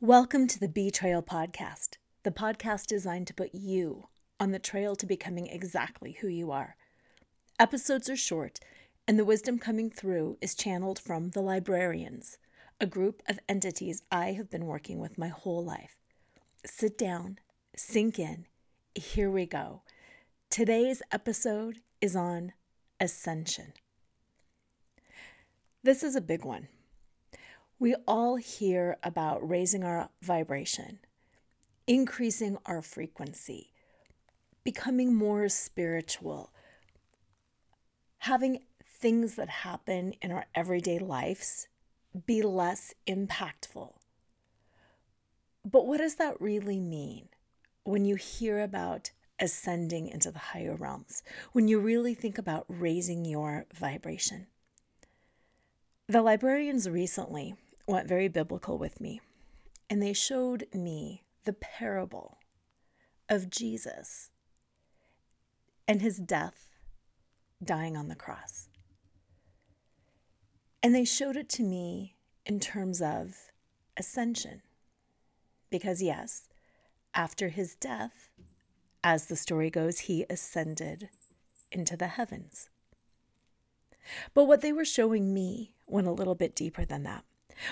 Welcome to the Bee Trail Podcast, the podcast designed to put you on the trail to becoming exactly who you are. Episodes are short, and the wisdom coming through is channeled from the librarians, a group of entities I have been working with my whole life. Sit down, sink in. Here we go. Today's episode is on ascension. This is a big one. We all hear about raising our vibration, increasing our frequency, becoming more spiritual, having things that happen in our everyday lives be less impactful. But what does that really mean when you hear about ascending into the higher realms, when you really think about raising your vibration? The librarians recently went very biblical with me, and they showed me the parable of Jesus and his death, dying on the cross. And they showed it to me in terms of ascension. Because, yes, after his death, as the story goes, he ascended into the heavens. But what they were showing me went a little bit deeper than that.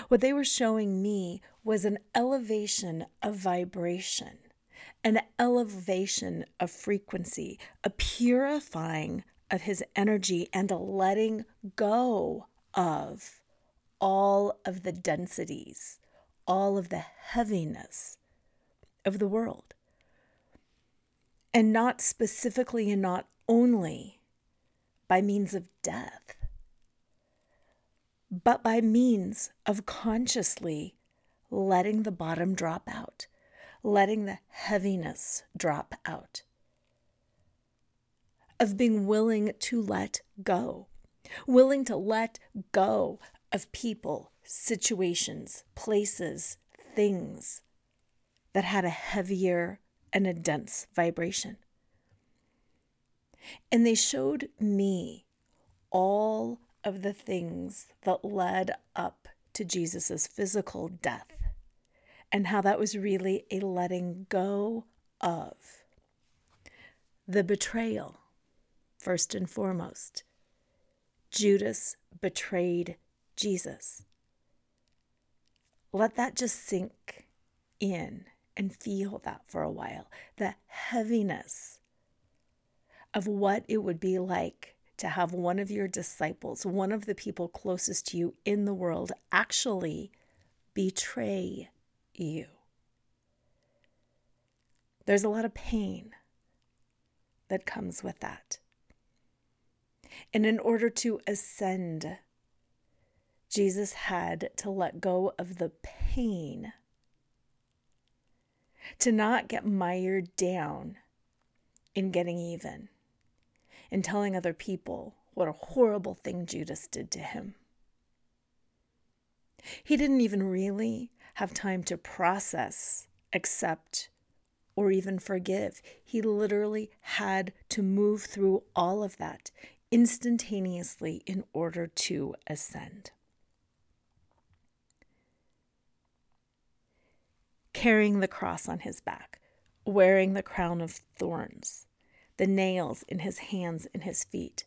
What they were showing me was an elevation of vibration, an elevation of frequency, a purifying of his energy, and a letting go of all of the densities, all of the heaviness of the world. And not specifically and not only by means of death, but by means of consciously letting the bottom drop out, letting the heaviness drop out, of being willing to let go, willing to let go of people, situations, places, things that had a heavier and a dense vibration. And they showed me all of the things that led up to Jesus' physical death and how that was really a letting go of the betrayal, first and foremost. Judas betrayed Jesus. Let that just sink in and feel that for a while. The heaviness of what it would be like to have one of your disciples, one of the people closest to you in the world, actually betray you. There's a lot of pain that comes with that. And in order to ascend, Jesus had to let go of the pain, to not get mired down in getting even and telling other people what a horrible thing Judas did to him. He didn't even really have time to process, accept, or even forgive. He literally had to move through all of that instantaneously in order to ascend. Carrying the cross on his back, wearing the crown of thorns, the nails in his hands and his feet.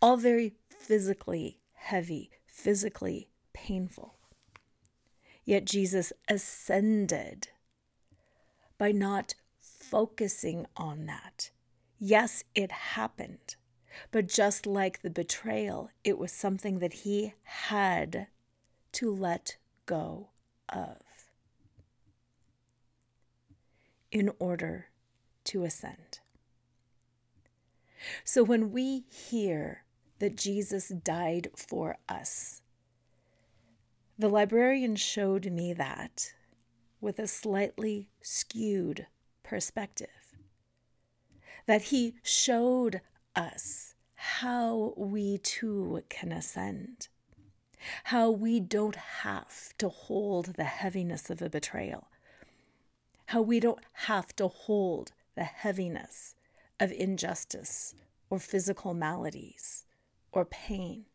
All very physically heavy, physically painful. Yet Jesus ascended by not focusing on that. Yes, it happened, but just like the betrayal, it was something that he had to let go of in order to ascend. So when we hear that Jesus died for us, the librarian showed me that with a slightly skewed perspective. That he showed us how we too can ascend, how we don't have to hold the heaviness of a betrayal, how we don't have to hold the heaviness of injustice or physical maladies or pain.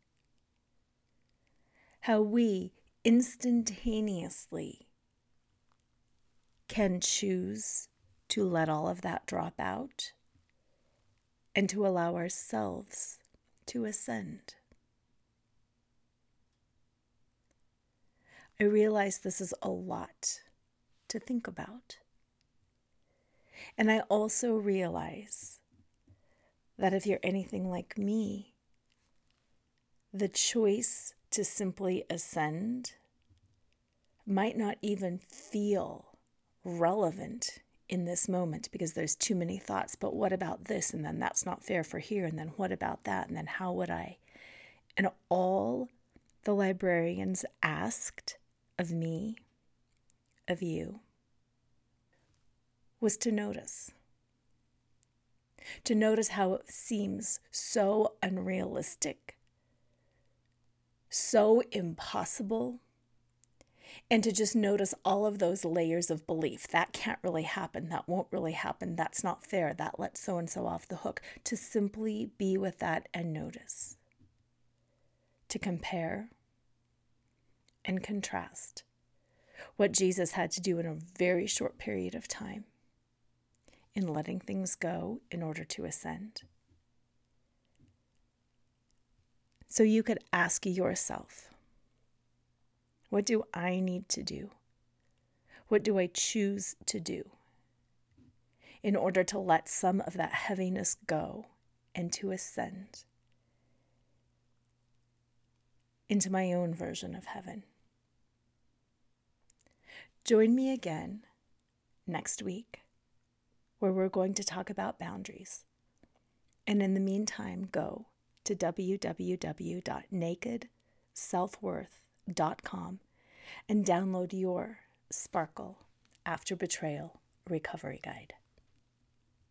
How we instantaneously can choose to let all of that drop out and to allow ourselves to ascend. I realize this is a lot to think about. And I also realize that if you're anything like me, the choice to simply ascend might not even feel relevant in this moment because there's too many thoughts. But what about this? And then that's not fair for here. And then what about that? And then how would I? And all the librarians asked of me, of you, was to notice. To notice how it seems so unrealistic, so impossible and to just notice all of those layers of belief. That can't really happen. That won't really happen. That's not fair. That lets so and so off the hook. To simply be with that and notice. To compare and contrast what Jesus had to do in a very short period of time in letting things go in order to ascend. So you could ask yourself what do I need to do? What do I choose to do in order to let some of that heaviness go and to ascend into my own version of heaven? Join me again next week where we're going to talk about boundaries. And in the meantime, go to www.nakedselfworth.com and download your Sparkle After Betrayal Recovery Guide.